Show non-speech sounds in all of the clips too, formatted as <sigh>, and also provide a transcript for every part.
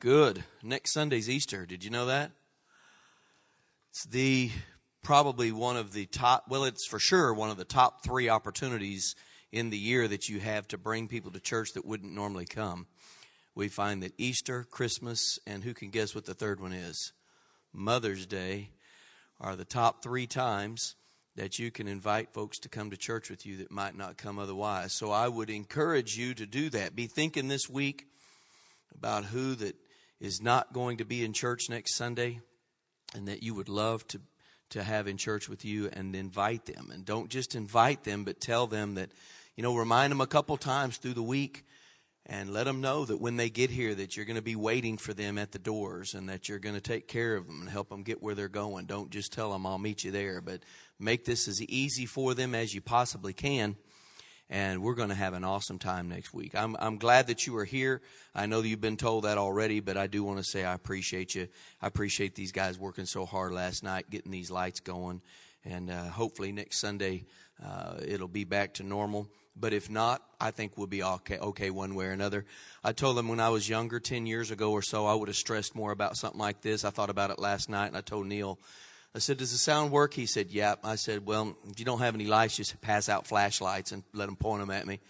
Good. Next Sunday's Easter. Did you know that? It's the probably one of the top, well, it's for sure one of the top three opportunities in the year that you have to bring people to church that wouldn't normally come. We find that Easter, Christmas, and who can guess what the third one is? Mother's Day are the top three times that you can invite folks to come to church with you that might not come otherwise. So I would encourage you to do that. Be thinking this week about who that is not going to be in church next Sunday and that you would love to to have in church with you and invite them. And don't just invite them, but tell them that, you know, remind them a couple times through the week and let them know that when they get here that you're going to be waiting for them at the doors and that you're going to take care of them and help them get where they're going. Don't just tell them I'll meet you there, but make this as easy for them as you possibly can and we're going to have an awesome time next week. I'm, I'm glad that you are here. I know that you've been told that already, but I do want to say I appreciate you. I appreciate these guys working so hard last night, getting these lights going, and uh, hopefully next Sunday uh, it'll be back to normal. But if not, I think we'll be okay, okay one way or another. I told them when I was younger, 10 years ago or so, I would have stressed more about something like this. I thought about it last night, and I told Neil, I said, Does the sound work? He said, Yep. I said, Well, if you don't have any lights, just pass out flashlights and let them point them at me.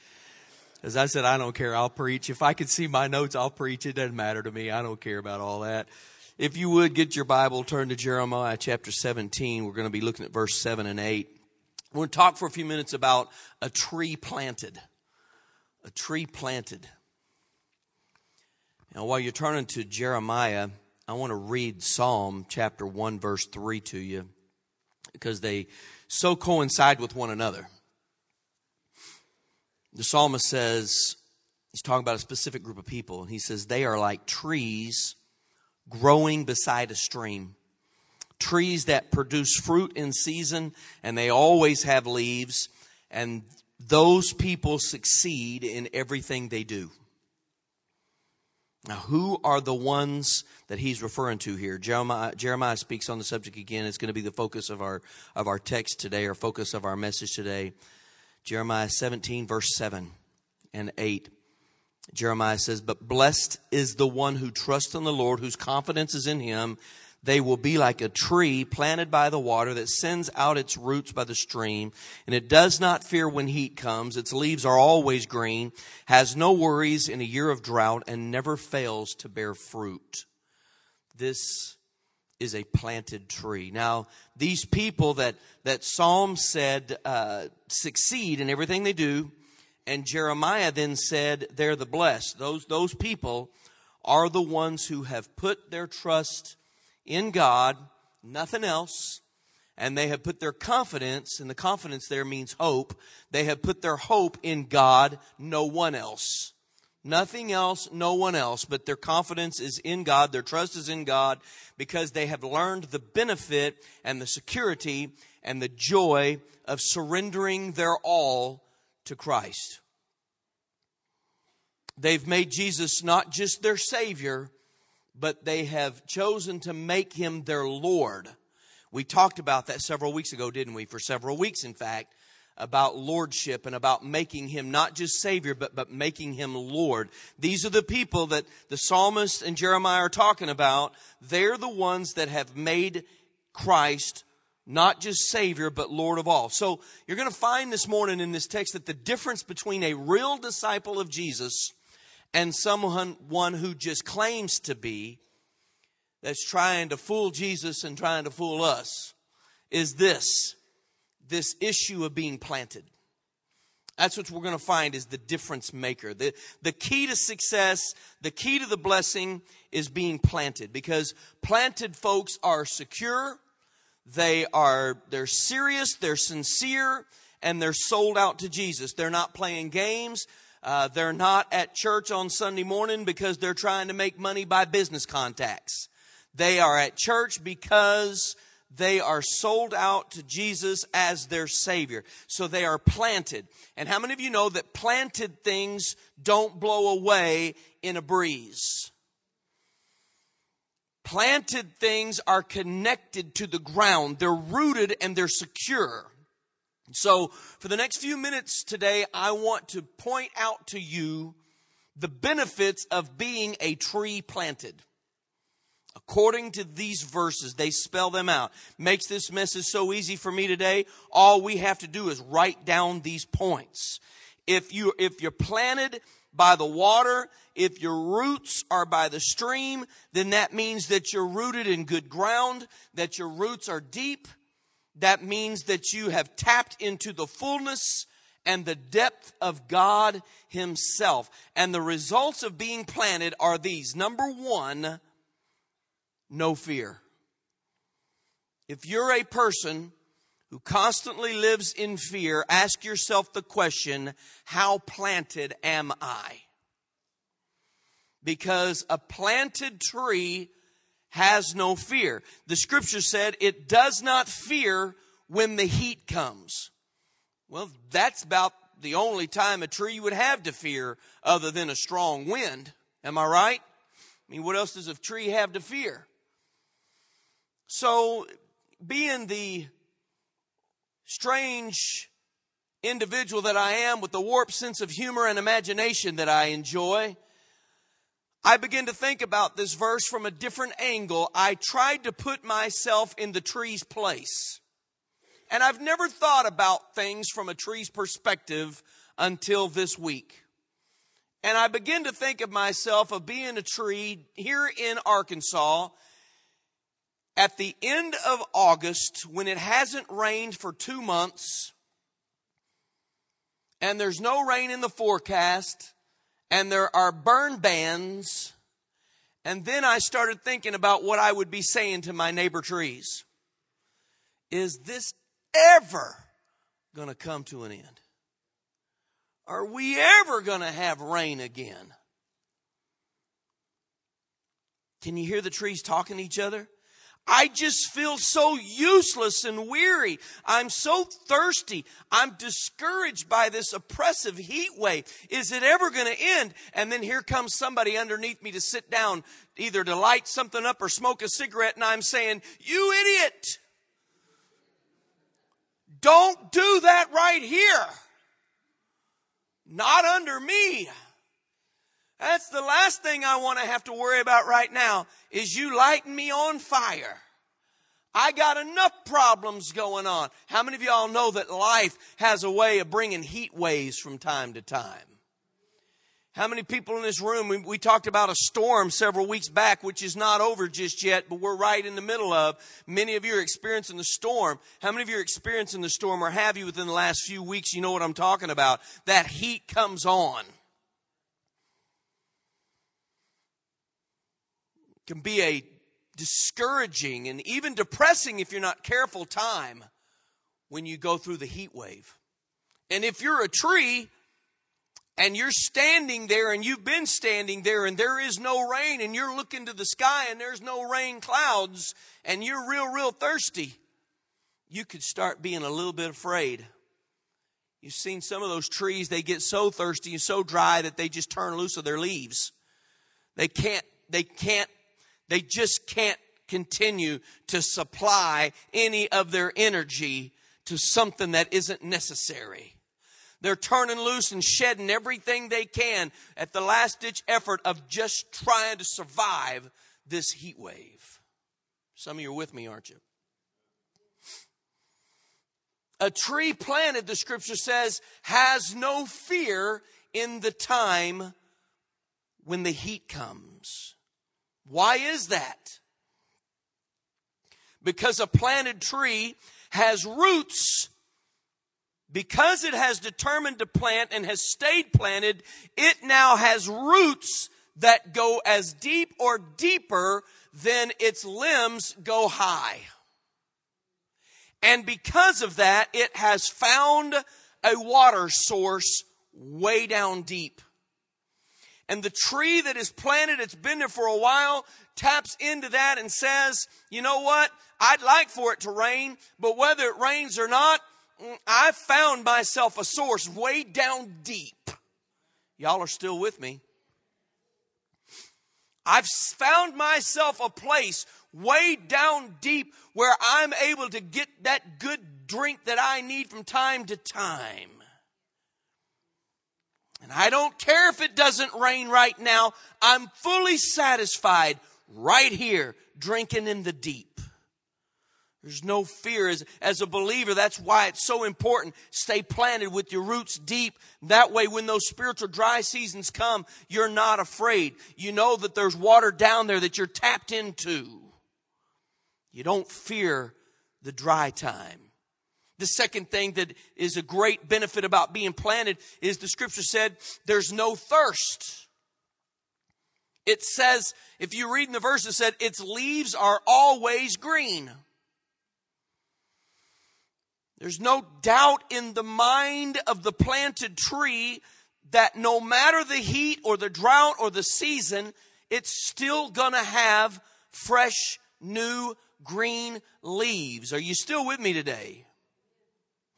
As I said, I don't care. I'll preach. If I can see my notes, I'll preach. It doesn't matter to me. I don't care about all that. If you would get your Bible, turn to Jeremiah chapter 17. We're going to be looking at verse 7 and 8. We're going to talk for a few minutes about a tree planted. A tree planted. Now, while you're turning to Jeremiah, I want to read Psalm chapter 1, verse 3 to you because they so coincide with one another. The psalmist says, he's talking about a specific group of people, and he says, they are like trees growing beside a stream. Trees that produce fruit in season, and they always have leaves, and those people succeed in everything they do. Now, who are the ones that he's referring to here? Jeremiah, Jeremiah speaks on the subject again. It's going to be the focus of our, of our text today, or focus of our message today. Jeremiah 17, verse 7 and 8. Jeremiah says, But blessed is the one who trusts in the Lord, whose confidence is in him. They will be like a tree planted by the water that sends out its roots by the stream, and it does not fear when heat comes. Its leaves are always green, has no worries in a year of drought, and never fails to bear fruit. This is a planted tree. Now, these people that, that Psalm said uh, succeed in everything they do, and Jeremiah then said they're the blessed. Those, those people are the ones who have put their trust in God, nothing else. And they have put their confidence, and the confidence there means hope. They have put their hope in God, no one else. Nothing else, no one else, but their confidence is in God, their trust is in God, because they have learned the benefit and the security and the joy of surrendering their all to Christ. They've made Jesus not just their Savior, but they have chosen to make him their Lord. We talked about that several weeks ago, didn't we? For several weeks, in fact, about lordship and about making him not just Savior, but, but making him Lord. These are the people that the psalmist and Jeremiah are talking about. They're the ones that have made Christ not just Savior, but Lord of all. So you're going to find this morning in this text that the difference between a real disciple of Jesus and someone one who just claims to be that's trying to fool Jesus and trying to fool us is this this issue of being planted. That's what we're going to find is the difference maker. The, the key to success, the key to the blessing is being planted because planted folks are secure, they are, they're serious, they're sincere, and they're sold out to Jesus. They're not playing games. Uh, they're not at church on Sunday morning because they're trying to make money by business contacts. They are at church because they are sold out to Jesus as their Savior. So they are planted. And how many of you know that planted things don't blow away in a breeze? Planted things are connected to the ground. They're rooted and they're secure. So, for the next few minutes today, I want to point out to you the benefits of being a tree planted. According to these verses, they spell them out. Makes this message so easy for me today. All we have to do is write down these points. If you, if you're planted by the water, if your roots are by the stream, then that means that you're rooted in good ground, that your roots are deep. That means that you have tapped into the fullness and the depth of God Himself. And the results of being planted are these. Number one, no fear. If you're a person who constantly lives in fear, ask yourself the question, how planted am I? Because a planted tree has no fear. The scripture said it does not fear when the heat comes. Well, that's about the only time a tree would have to fear other than a strong wind. Am I right? I mean, what else does a tree have to fear? So, being the strange individual that I am with the warped sense of humor and imagination that I enjoy, I begin to think about this verse from a different angle. I tried to put myself in the tree's place. And I've never thought about things from a tree's perspective until this week. And I begin to think of myself of being a tree here in Arkansas at the end of August when it hasn't rained for two months and there's no rain in the forecast and there are burn bans. And then I started thinking about what I would be saying to my neighbor trees. Is this ever going to come to an end? Are we ever going to have rain again? Can you hear the trees talking to each other? I just feel so useless and weary. I'm so thirsty. I'm discouraged by this oppressive heat wave. Is it ever going to end? And then here comes somebody underneath me to sit down, either to light something up or smoke a cigarette, and I'm saying, You idiot! Don't do that right here. Not under me. That's the last thing I want to have to worry about right now is you lighting me on fire. I got enough problems going on. How many of y'all know that life has a way of bringing heat waves from time to time? How many people in this room, we, we, talked about a storm several weeks back, which is not over just yet, but we're right in the middle of. Many of you are experiencing the storm. How many of you are experiencing the storm or have you within the last few weeks? You know what I'm talking about. That heat comes on. Can be a discouraging and even depressing if you're not careful time when you go through the heat wave. And if you're a tree, and you're standing there and you've been standing there and there is no rain and you're looking to the sky and there's no rain clouds and you're real, real thirsty, you could start being a little bit afraid. You've seen some of those trees, they get so thirsty and so dry that they just turn loose of their leaves. They can't, they can't, they just can't continue to supply any of their energy to something that isn't necessary. They're turning loose and shedding everything they can at the last ditch effort of just trying to survive this heat wave. Some of you are with me, aren't you? A tree planted, the scripture says, has no fear in the time when the heat comes. Why is that? Because a planted tree has roots because it has determined to plant and has stayed planted, it now has roots that go as deep or deeper than its limbs go high. And because of that, it has found a water source way down deep. And the tree that is planted, it's been there for a while, taps into that and says, you know what? I'd like for it to rain, but whether it rains or not, mm, I found myself a source way down deep. Y'all are still with me. I've found myself a place way down deep where I'm able to get that good drink that I need from time to time. And I don't care if it doesn't rain right now. I'm fully satisfied right here drinking in the deep. There's no fear as, as a believer. That's why it's so important. Stay planted with your roots deep. That way, when those spiritual dry seasons come, you're not afraid. You know that there's water down there that you're tapped into. You don't fear the dry time. The second thing that is a great benefit about being planted is the scripture said there's no thirst. It says, if you read in the verse, it said its leaves are always green. There's no doubt in the mind of the planted tree that no matter the heat or the drought or the season, it's still gonna have fresh, new, green leaves. Are you still with me today?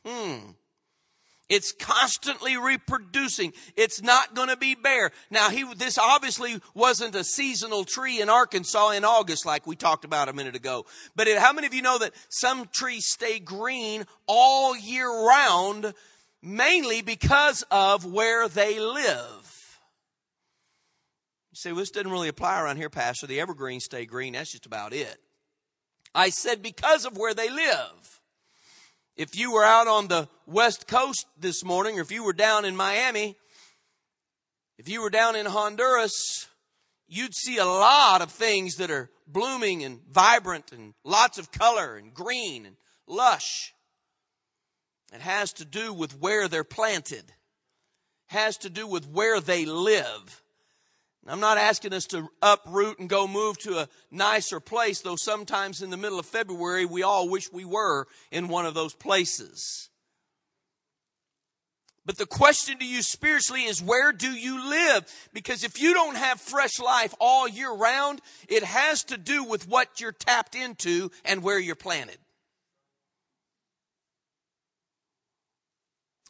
Hmm. It's constantly reproducing. It's not going to be bare. Now, he, this obviously wasn't a seasonal tree in Arkansas in August like we talked about a minute ago. But it, how many of you know that some trees stay green all year round, mainly because of where they live? You say, well, this doesn't really apply around here, Pastor. The evergreens stay green. That's just about it. I said because of where they live. If you were out on the west coast this morning, or if you were down in Miami, if you were down in Honduras, you'd see a lot of things that are blooming and vibrant and lots of color and green and lush. It has to do with where they're planted. It has to do with where they live. I'm not asking us to uproot and go move to a nicer place, though sometimes in the middle of February we all wish we were in one of those places. But the question to you spiritually is where do you live? Because if you don't have fresh life all year round, it has to do with what you're tapped into and where you're planted.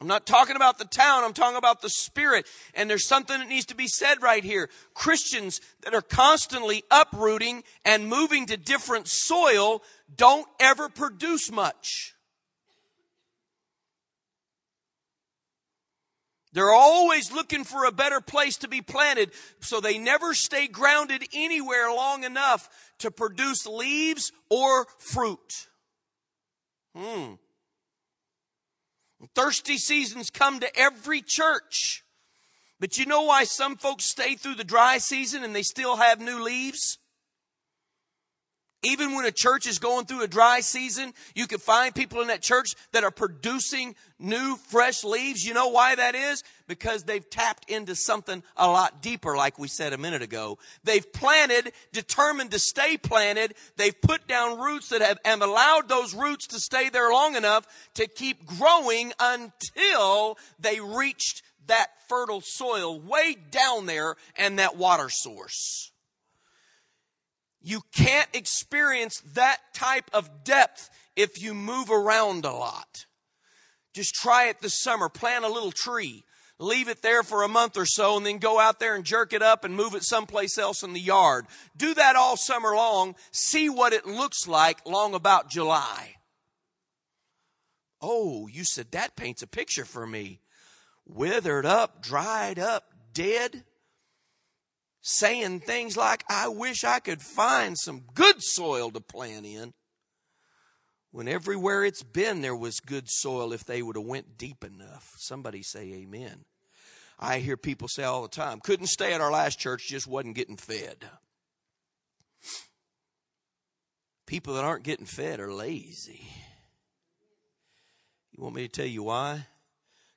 I'm not talking about the town, I'm talking about the spirit. And there's something that needs to be said right here. Christians that are constantly uprooting and moving to different soil don't ever produce much. They're always looking for a better place to be planted, so they never stay grounded anywhere long enough to produce leaves or fruit. Hmm. Thirsty seasons come to every church. But you know why some folks stay through the dry season and they still have new leaves? Even when a church is going through a dry season, you can find people in that church that are producing new, fresh leaves. You know why that is? Because they've tapped into something a lot deeper, like we said a minute ago. They've planted, determined to stay planted. They've put down roots that have, have allowed those roots to stay there long enough to keep growing until they reached that fertile soil way down there and that water source. You can't experience that type of depth if you move around a lot. Just try it this summer. Plant a little tree. Leave it there for a month or so and then go out there and jerk it up and move it someplace else in the yard. Do that all summer long. See what it looks like long about July. Oh, you said that paints a picture for me. Withered up, dried up, dead saying things like, I wish I could find some good soil to plant in. When everywhere it's been, there was good soil if they would have went deep enough. Somebody say amen. I hear people say all the time, couldn't stay at our last church, just wasn't getting fed. People that aren't getting fed are lazy. You want me to tell you why?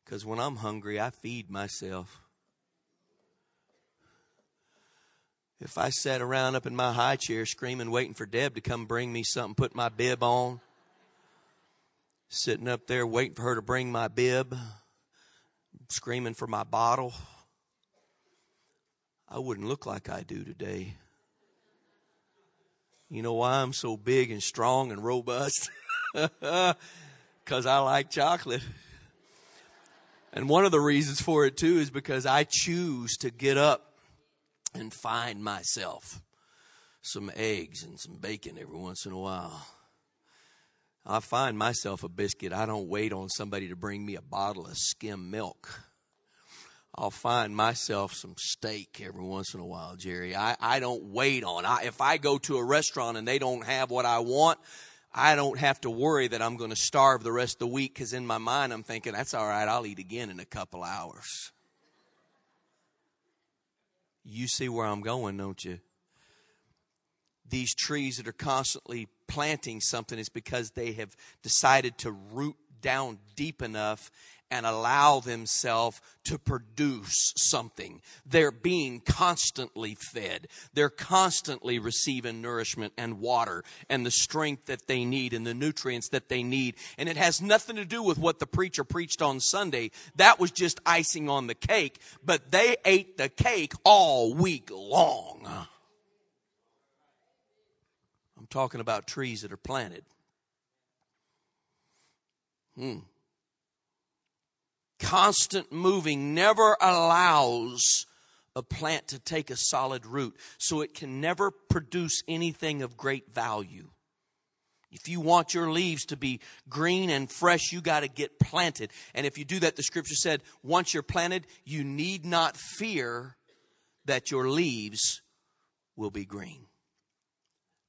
Because when I'm hungry, I feed myself. If I sat around up in my high chair screaming, waiting for Deb to come bring me something, put my bib on, sitting up there waiting for her to bring my bib, screaming for my bottle, I wouldn't look like I do today. You know why I'm so big and strong and robust? <laughs> Because I like chocolate. And one of the reasons for it too is because I choose to get up and find myself some eggs and some bacon every once in a while. I find myself a biscuit. I don't wait on somebody to bring me a bottle of skim milk. I'll find myself some steak every once in a while, Jerry. I, I don't wait on. I, if I go to a restaurant and they don't have what I want, I don't have to worry that I'm going to starve the rest of the week because in my mind I'm thinking, that's all right, I'll eat again in a couple hours. You see where I'm going, don't you? These trees that are constantly planting something is because they have decided to root down deep enough and allow themselves to produce something. They're being constantly fed. They're constantly receiving nourishment and water and the strength that they need and the nutrients that they need. And it has nothing to do with what the preacher preached on Sunday. That was just icing on the cake, but they ate the cake all week long. I'm talking about trees that are planted. Hmm constant moving never allows a plant to take a solid root, so it can never produce anything of great value. If you want your leaves to be green and fresh, you got to get planted. And if you do that, the scripture said, once you're planted, you need not fear that your leaves will be green.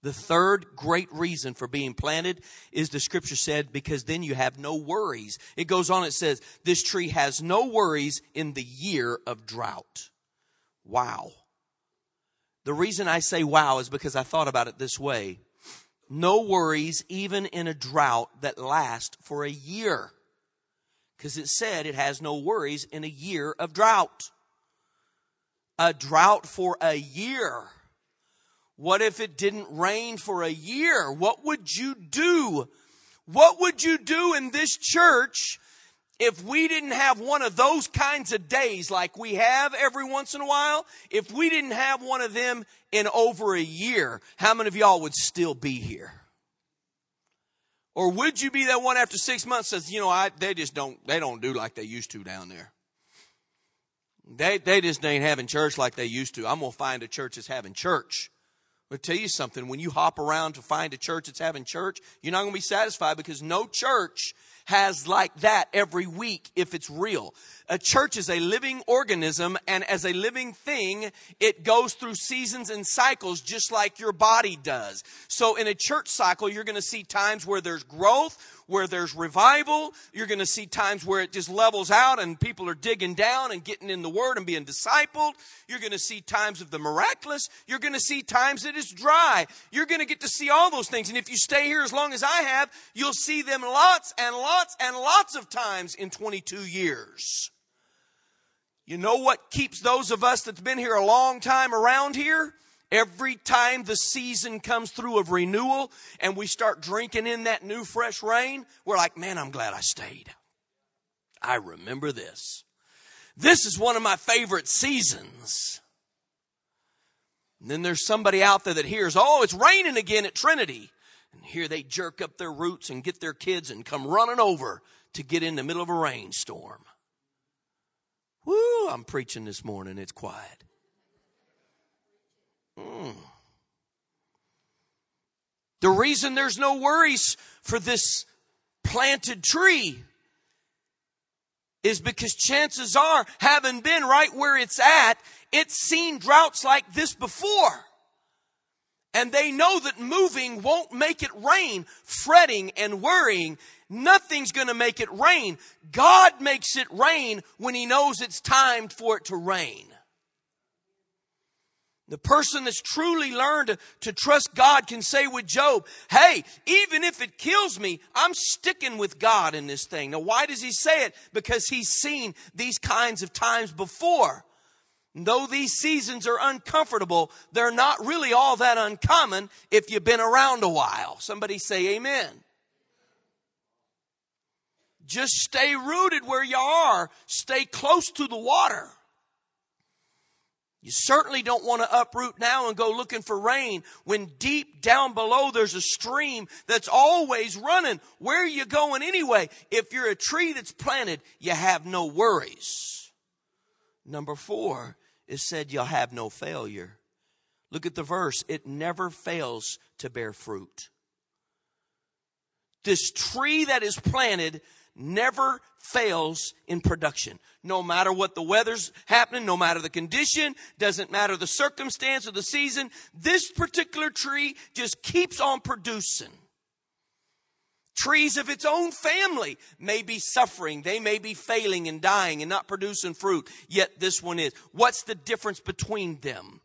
The third great reason for being planted is the scripture said, because then you have no worries. It goes on, it says, this tree has no worries in the year of drought. Wow. The reason I say wow is because I thought about it this way. No worries even in a drought that lasts for a year. Because it said it has no worries in a year of drought. A drought for a year what if it didn't rain for a year? What would you do? What would you do in this church if we didn't have one of those kinds of days like we have every once in a while? If we didn't have one of them in over a year, how many of y'all would still be here? Or would you be that one after six months says, you know, I, they just don't, they don't do like they used to down there. They, they just ain't having church like they used to. I'm going to find a church that's having church. I'll tell you something. When you hop around to find a church that's having church, you're not going to be satisfied because no church has like that every week if it's real. A church is a living organism and as a living thing, it goes through seasons and cycles just like your body does. So in a church cycle, you're going to see times where there's growth, where there's revival. You're going to see times where it just levels out and people are digging down and getting in the word and being discipled. You're going to see times of the miraculous. You're going to see times that it's dry. You're going to get to see all those things. And if you stay here as long as I have, you'll see them lots and lots and lots of times in 22 years. You know what keeps those of us that's been here a long time around here? Every time the season comes through of renewal and we start drinking in that new fresh rain, we're like, man, I'm glad I stayed. I remember this. This is one of my favorite seasons. And then there's somebody out there that hears, oh, it's raining again at Trinity. And here they jerk up their roots and get their kids and come running over to get in the middle of a rainstorm. Woo, I'm preaching this morning. It's quiet. Mm. The reason there's no worries for this planted tree is because chances are, having been right where it's at, it's seen droughts like this before. And they know that moving won't make it rain, fretting and worrying. Nothing's gonna make it rain. God makes it rain when He knows it's time for it to rain. The person that's truly learned to, to, trust God can say with Job, Hey, even if it kills me, I'm sticking with God in this thing. Now, why does he say it? Because he's seen these kinds of times before. And though these seasons are uncomfortable, they're not really all that uncommon if you've been around a while. Somebody say amen. Just stay rooted where you are. Stay close to the water. You certainly don't want to uproot now and go looking for rain when deep down below there's a stream that's always running. Where are you going anyway? If you're a tree that's planted, you have no worries. Number four, it said you'll have no failure. Look at the verse. It never fails to bear fruit. This tree that is planted never fails in production. No matter what the weather's happening, no matter the condition, doesn't matter the circumstance or the season, this particular tree just keeps on producing. Trees of its own family may be suffering. They may be failing and dying and not producing fruit. Yet this one is. What's the difference between them?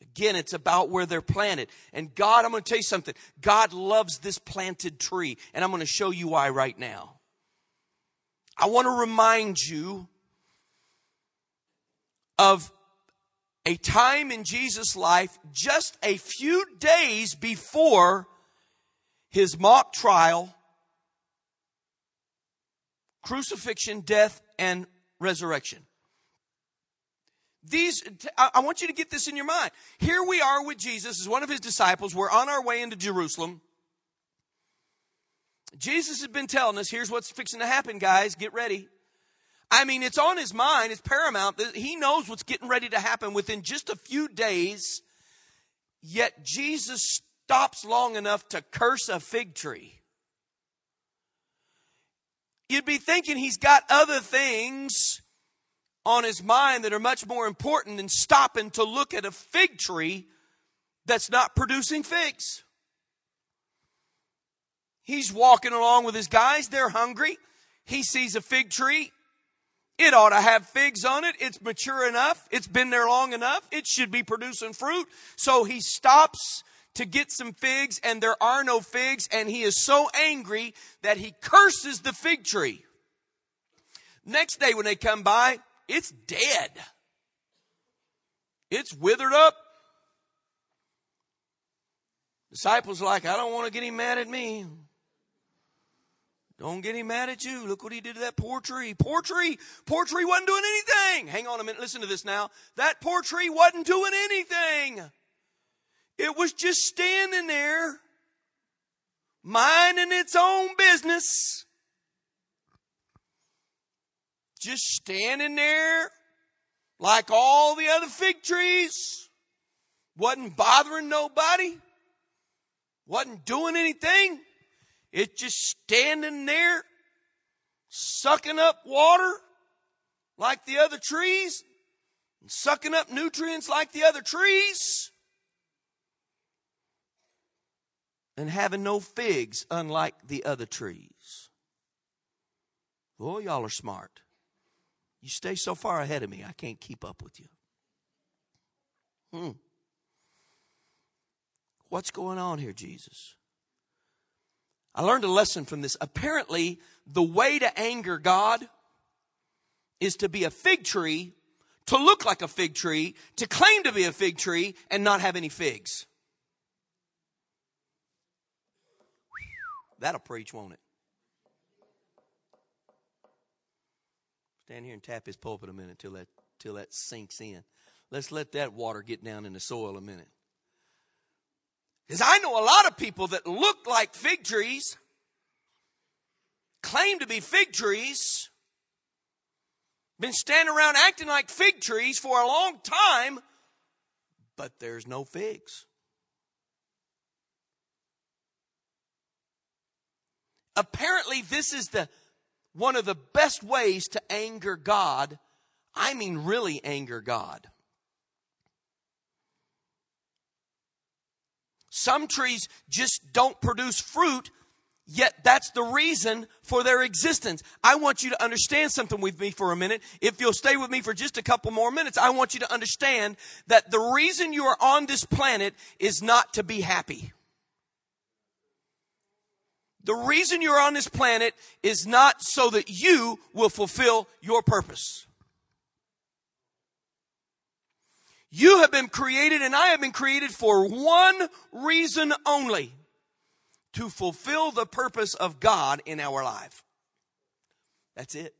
Again, it's about where they're planted. And God, I'm going to tell you something. God loves this planted tree. And I'm going to show you why right now. I want to remind you of a time in Jesus' life just a few days before his mock trial, crucifixion, death, and resurrection. These, I want you to get this in your mind. Here we are with Jesus as one of his disciples. We're on our way into Jerusalem. Jesus has been telling us, here's what's fixing to happen, guys. Get ready. I mean, it's on his mind. It's paramount. He knows what's getting ready to happen within just a few days. Yet Jesus stops long enough to curse a fig tree. You'd be thinking he's got other things on his mind that are much more important than stopping to look at a fig tree that's not producing figs. He's walking along with his guys. They're hungry. He sees a fig tree. It ought to have figs on it. It's mature enough. It's been there long enough. It should be producing fruit. So he stops to get some figs and there are no figs and he is so angry that he curses the fig tree. Next day when they come by, it's dead. It's withered up. Disciples like, I don't want to get him mad at me. Don't get him mad at you. Look what he did to that poor tree. Poor tree. Poor tree wasn't doing anything. Hang on a minute. Listen to this now. That poor tree wasn't doing anything. It was just standing there, minding its own business. Just standing there like all the other fig trees. Wasn't bothering nobody. Wasn't doing anything. It's just standing there, sucking up water like the other trees, and sucking up nutrients like the other trees. and having no figs, unlike the other trees. Boy, y'all are smart. You stay so far ahead of me, I can't keep up with you. Hmm. What's going on here, Jesus? I learned a lesson from this. Apparently, the way to anger God is to be a fig tree, to look like a fig tree, to claim to be a fig tree, and not have any figs. That'll preach, won't it? Stand here and tap his pulpit a minute till that till that sinks in. Let's let that water get down in the soil a minute. Because I know a lot of people that look like fig trees, claim to be fig trees, been standing around acting like fig trees for a long time, but there's no figs. Apparently, this is the one of the best ways to anger God. I mean, really anger God. Some trees just don't produce fruit, yet that's the reason for their existence. I want you to understand something with me for a minute. If you'll stay with me for just a couple more minutes, I want you to understand that the reason you are on this planet is not to be happy. The reason you're on this planet is not so that you will fulfill your purpose. You have been created and I have been created for one reason only. To fulfill the purpose of God in our life. That's it.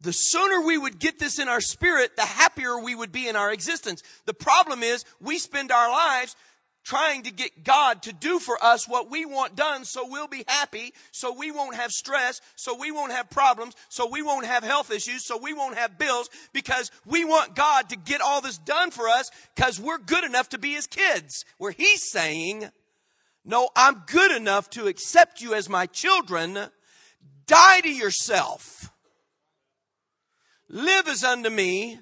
The sooner we would get this in our spirit, the happier we would be in our existence. The problem is we spend our lives trying to get God to do for us what we want done so we'll be happy, so we won't have stress, so we won't have problems, so we won't have health issues, so we won't have bills because we want God to get all this done for us because we're good enough to be His kids. Where He's saying, No, I'm good enough to accept you as my children. Die to yourself. Live as unto me.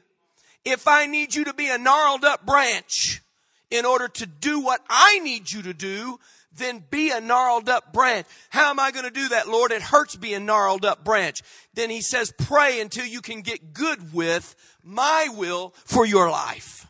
If I need you to be a gnarled up branch in order to do what I need you to do, then be a gnarled up branch. How am I going to do that, Lord? It hurts being gnarled up branch. Then he says, pray until you can get good with my will for your life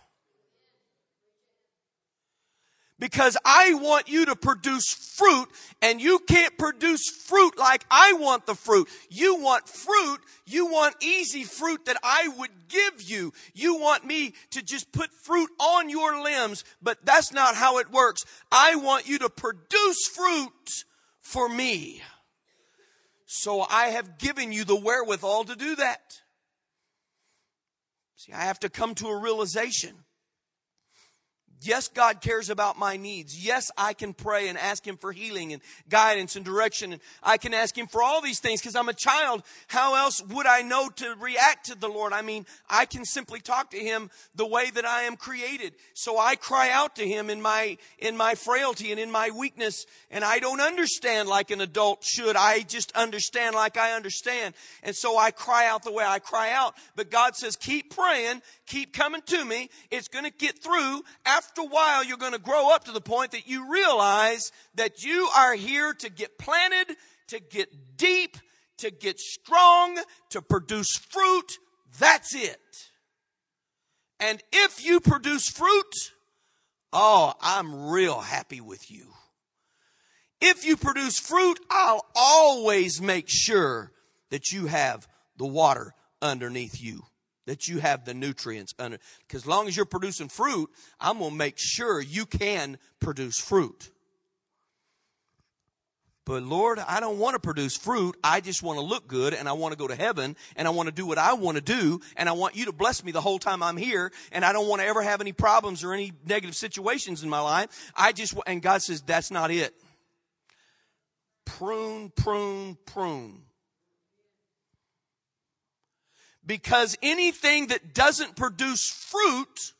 because I want you to produce fruit and you can't produce fruit like I want the fruit. You want fruit. You want easy fruit that I would give you. You want me to just put fruit on your limbs, but that's not how it works. I want you to produce fruit for me. So I have given you the wherewithal to do that. See, I have to come to a realization Yes, God cares about my needs. Yes, I can pray and ask Him for healing and guidance and direction. And I can ask Him for all these things because I'm a child. How else would I know to react to the Lord? I mean, I can simply talk to Him the way that I am created. So I cry out to Him in my, in my frailty and in my weakness. And I don't understand like an adult should. I just understand like I understand. And so I cry out the way I cry out. But God says, keep praying, keep coming to me. It's going to get through after after a while, you're going to grow up to the point that you realize that you are here to get planted, to get deep, to get strong, to produce fruit. That's it. And if you produce fruit, oh, I'm real happy with you. If you produce fruit, I'll always make sure that you have the water underneath you that you have the nutrients under. Because as long as you're producing fruit i'm going to make sure you can produce fruit. But lord i don't want to produce fruit. I just want to look good and i want to go to heaven and i want to do what i want to do and i want you to bless me the whole time i'm here and i don't want to ever have any problems or any negative situations in my life. I just and god says that's not it. Prune prune prune because anything that doesn't produce fruit,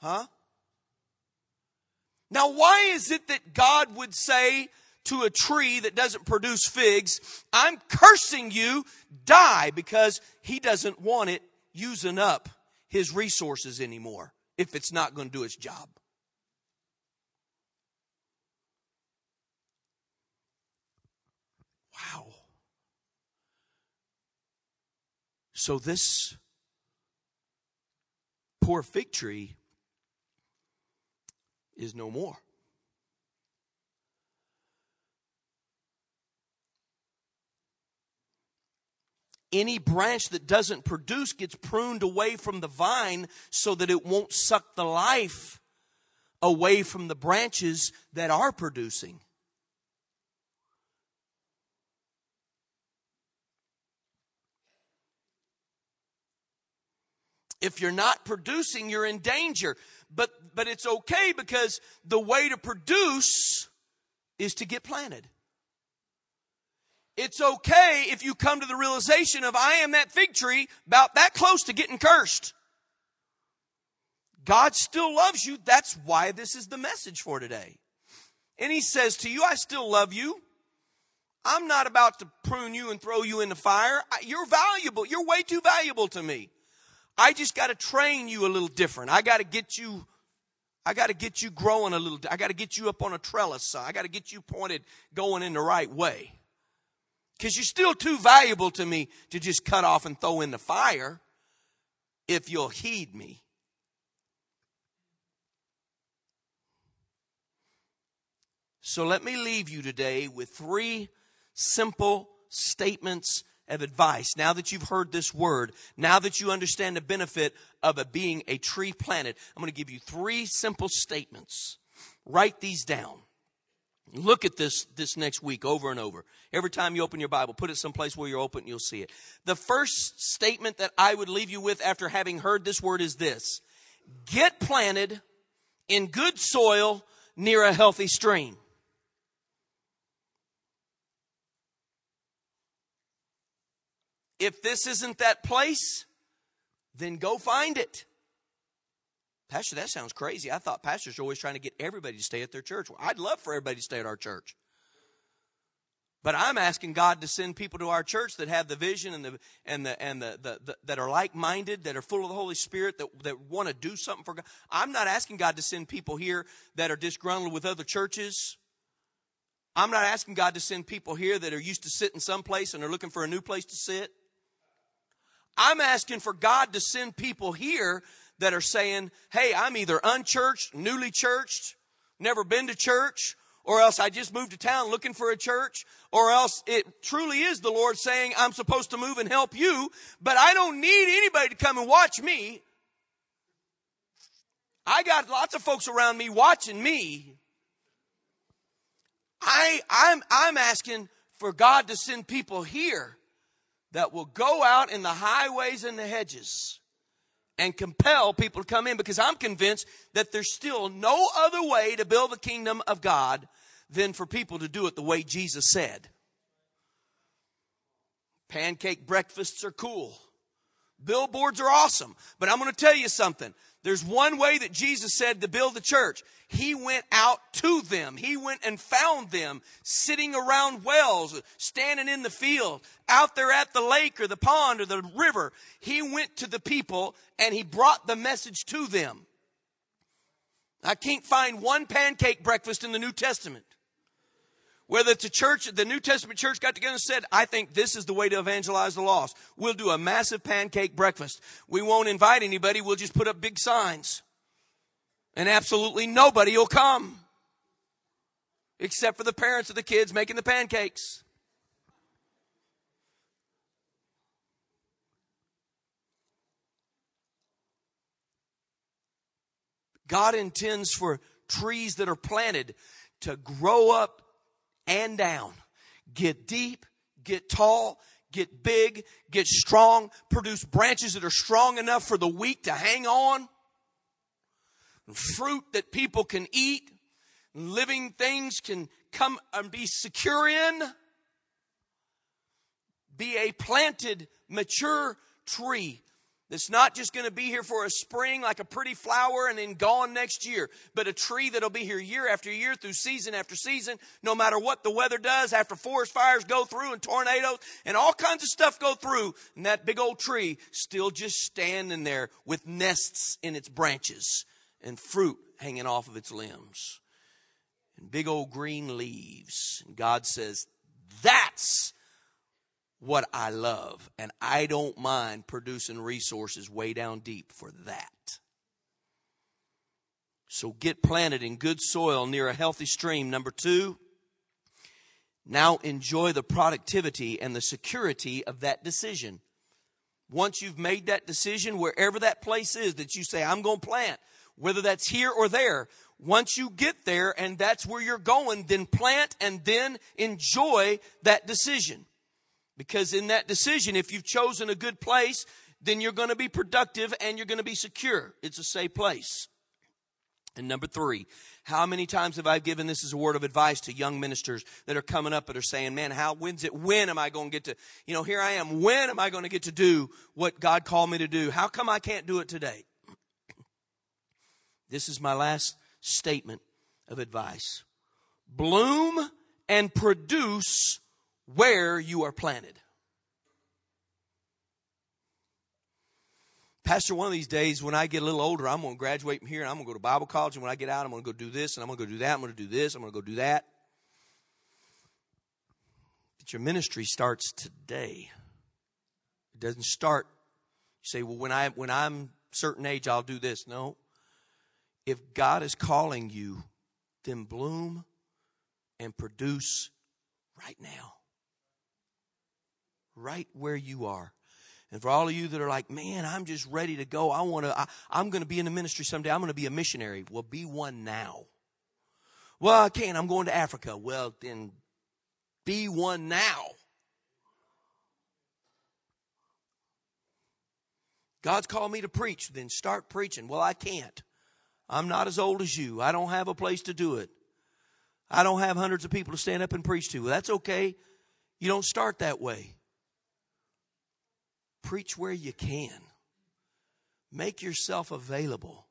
huh? Now, why is it that God would say to a tree that doesn't produce figs, I'm cursing you, die, because he doesn't want it using up his resources anymore if it's not going to do its job? Wow. So this poor fig tree is no more. Any branch that doesn't produce gets pruned away from the vine so that it won't suck the life away from the branches that are producing. If you're not producing, you're in danger. But, but it's okay because the way to produce is to get planted. It's okay if you come to the realization of I am that fig tree about that close to getting cursed. God still loves you. That's why this is the message for today. And he says to you, I still love you. I'm not about to prune you and throw you in the fire. You're valuable. You're way too valuable to me. I just got to train you a little different. I got to get you, I got to get you growing a little. I got to get you up on a trellis. I got to get you pointed going in the right way. Because you're still too valuable to me to just cut off and throw in the fire if you'll heed me. So let me leave you today with three simple statements of advice, now that you've heard this word, now that you understand the benefit of being a tree planted, I'm going to give you three simple statements. Write these down. Look at this this next week over and over. Every time you open your Bible, put it someplace where you're open, you'll see it. The first statement that I would leave you with after having heard this word is this. Get planted in good soil near a healthy stream. If this isn't that place, then go find it. Pastor, that sounds crazy. I thought pastors are always trying to get everybody to stay at their church. Well, I'd love for everybody to stay at our church. But I'm asking God to send people to our church that have the vision and the and the and the, the, the that are like-minded, that are full of the Holy Spirit, that that want to do something for God. I'm not asking God to send people here that are disgruntled with other churches. I'm not asking God to send people here that are used to sitting someplace and are looking for a new place to sit. I'm asking for God to send people here that are saying, hey, I'm either unchurched, newly churched, never been to church, or else I just moved to town looking for a church, or else it truly is the Lord saying, I'm supposed to move and help you, but I don't need anybody to come and watch me. I got lots of folks around me watching me. I, I'm, I'm asking for God to send people here that will go out in the highways and the hedges and compel people to come in because I'm convinced that there's still no other way to build the kingdom of God than for people to do it the way Jesus said. Pancake breakfasts are cool. Billboards are awesome. But I'm going to tell you something. There's one way that Jesus said to build the church. He went out to them. He went and found them sitting around wells, standing in the field, out there at the lake or the pond or the river. He went to the people and he brought the message to them. I can't find one pancake breakfast in the New Testament. Whether it's a church, the New Testament church got together and said, I think this is the way to evangelize the lost. We'll do a massive pancake breakfast. We won't invite anybody. We'll just put up big signs. And absolutely nobody will come. Except for the parents of the kids making the pancakes. God intends for trees that are planted to grow up and down. Get deep, get tall, get big, get strong, produce branches that are strong enough for the weak to hang on, fruit that people can eat, living things can come and be secure in. Be a planted, mature tree that's not just going to be here for a spring like a pretty flower and then gone next year, but a tree that'll be here year after year through season after season, no matter what the weather does, after forest fires go through and tornadoes and all kinds of stuff go through, and that big old tree still just standing there with nests in its branches and fruit hanging off of its limbs and big old green leaves. And God says, that's what I love, and I don't mind producing resources way down deep for that. So get planted in good soil near a healthy stream. Number two, now enjoy the productivity and the security of that decision. Once you've made that decision, wherever that place is that you say, I'm going to plant, whether that's here or there, once you get there and that's where you're going, then plant and then enjoy that decision. Because in that decision, if you've chosen a good place, then you're going to be productive and you're going to be secure. It's a safe place. And number three, how many times have I given this as a word of advice to young ministers that are coming up and are saying, man, how, when's it, when am I going to get to, you know, here I am. When am I going to get to do what God called me to do? How come I can't do it today? This is my last statement of advice. Bloom and produce where you are planted. Pastor, one of these days when I get a little older, I'm going to graduate from here and I'm going to go to Bible college. And when I get out, I'm going to go do this and I'm going to go do that. I'm going to do this. I'm going to go do that. But your ministry starts today. It doesn't start. You say, well, when I when I'm certain age, I'll do this. No. If God is calling you, then bloom and produce right now right where you are. And for all of you that are like, man, I'm just ready to go. I want to, I'm going to be in the ministry someday. I'm going to be a missionary. Well, be one now. Well, I can't. I'm going to Africa. Well, then be one now. God's called me to preach. Then start preaching. Well, I can't. I'm not as old as you. I don't have a place to do it. I don't have hundreds of people to stand up and preach to. Well, that's okay. You don't start that way. Preach where you can. Make yourself available.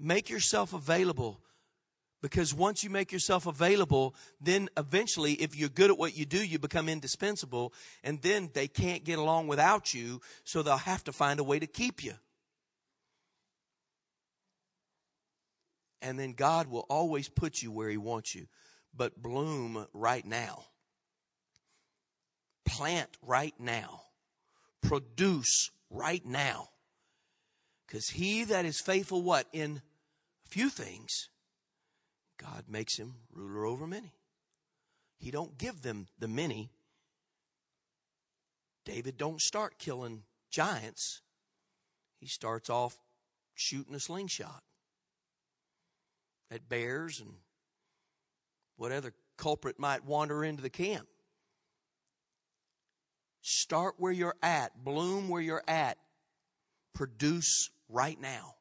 Make yourself available because once you make yourself available, then eventually, if you're good at what you do, you become indispensable. And then they can't get along without you, so they'll have to find a way to keep you. And then God will always put you where He wants you. But bloom right now. Plant right now. Produce right now. Because he that is faithful, what? In a few things God makes him ruler over many. He don't give them the many. David don't start killing giants. He starts off shooting a slingshot at bears and what other culprit might wander into the camp. Start where you're at, bloom where you're at, produce right now.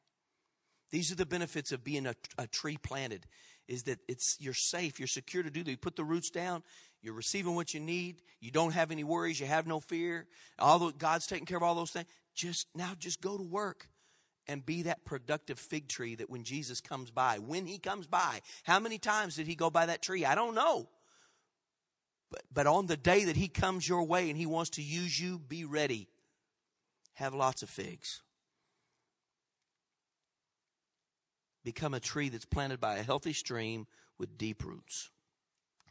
These are the benefits of being a, a tree planted is that it's you're safe, you're secure to do that. You put the roots down, you're receiving what you need, you don't have any worries, you have no fear. Although God's taking care of all those things, just now just go to work and be that productive fig tree that when Jesus comes by, when he comes by, how many times did he go by that tree? I don't know. But, but on the day that he comes your way and he wants to use you, be ready. Have lots of figs. become a tree that's planted by a healthy stream with deep roots.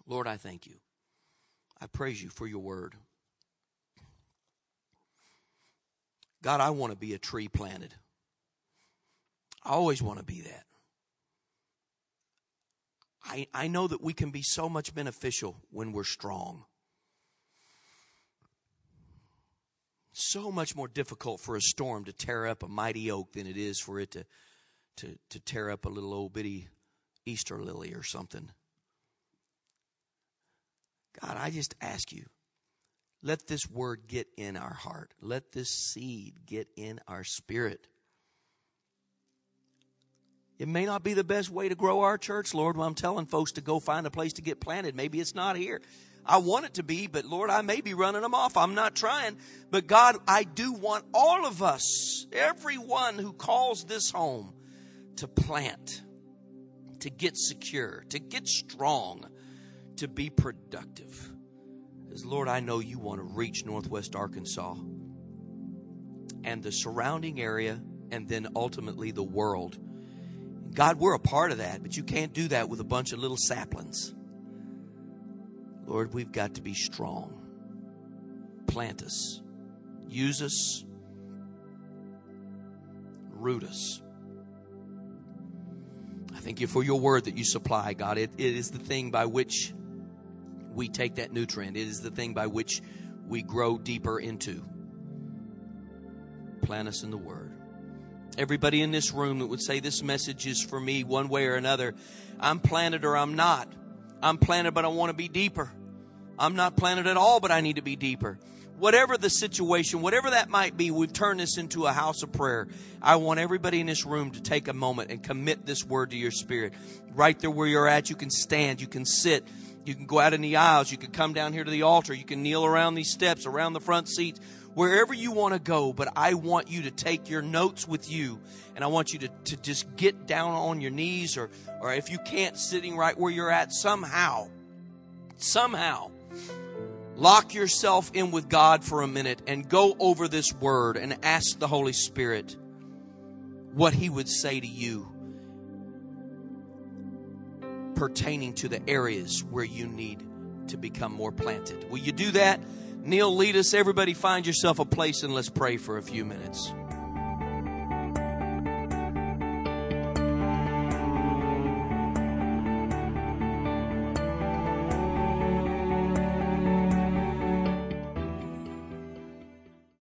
Lord, I thank you. I praise you for your word. God, I want to be a tree planted. I always want to be that. I, I know that we can be so much beneficial when we're strong. So much more difficult for a storm to tear up a mighty oak than it is for it to to, to tear up a little old bitty Easter lily or something. God, I just ask you, let this word get in our heart. Let this seed get in our spirit. It may not be the best way to grow our church, Lord, when I'm telling folks to go find a place to get planted. Maybe it's not here. I want it to be, but Lord, I may be running them off. I'm not trying. But God, I do want all of us, everyone who calls this home, to plant, to get secure, to get strong, to be productive. Because, Lord, I know you want to reach Northwest Arkansas and the surrounding area and then ultimately the world. God, we're a part of that, but you can't do that with a bunch of little saplings. Lord, we've got to be strong. Plant us, use us, root us I thank you for your word that you supply, God. It, it is the thing by which we take that nutrient, it is the thing by which we grow deeper into. Plant us in the word. Everybody in this room that would say this message is for me one way or another, I'm planted or I'm not. I'm planted, but I want to be deeper. I'm not planted at all, but I need to be deeper whatever the situation, whatever that might be, we've turned this into a house of prayer. I want everybody in this room to take a moment and commit this word to your spirit. Right there where you're at, you can stand, you can sit, you can go out in the aisles, you can come down here to the altar, you can kneel around these steps, around the front seats, wherever you want to go. But I want you to take your notes with you and I want you to, to just get down on your knees or, or if you can't, sitting right where you're at, somehow, somehow Lock yourself in with God for a minute and go over this word and ask the Holy Spirit what He would say to you pertaining to the areas where you need to become more planted. Will you do that? Neil, lead us. Everybody find yourself a place and let's pray for a few minutes.